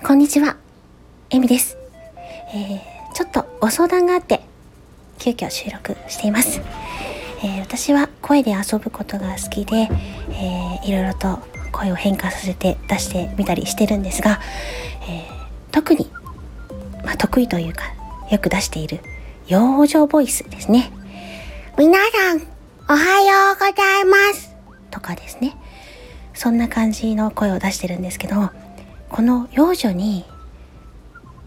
こんにちは、えみです、えー、ちょっとご相談があって、急遽収録しています。えー、私は声で遊ぶことが好きで、えー、いろいろと声を変化させて出してみたりしてるんですが、えー、特に、まあ、得意というか、よく出している養生ボイスですね。皆さん、おはようございます。とかですね。そんな感じの声を出してるんですけど、この幼女に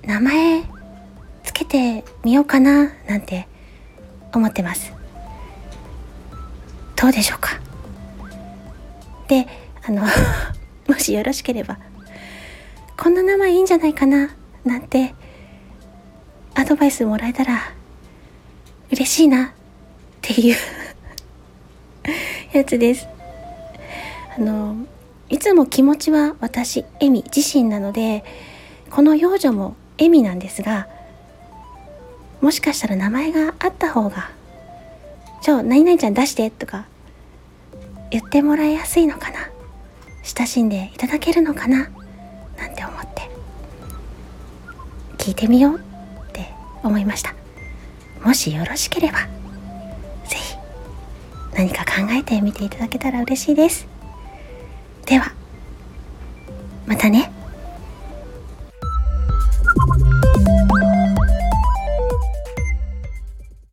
名前つけてみようかななんて思ってます。どうでしょうか？で、あの、もしよろしければ、こんな名前いいんじゃないかななんてアドバイスもらえたら嬉しいなっていう やつです。あの、いつも気持ちは私、エミ自身なので、この幼女もエミなんですが、もしかしたら名前があった方が、ちょ、何々ちゃん出してとか言ってもらいやすいのかな親しんでいただけるのかななんて思って、聞いてみようって思いました。もしよろしければ、ぜひ何か考えてみていただけたら嬉しいです。では、またね。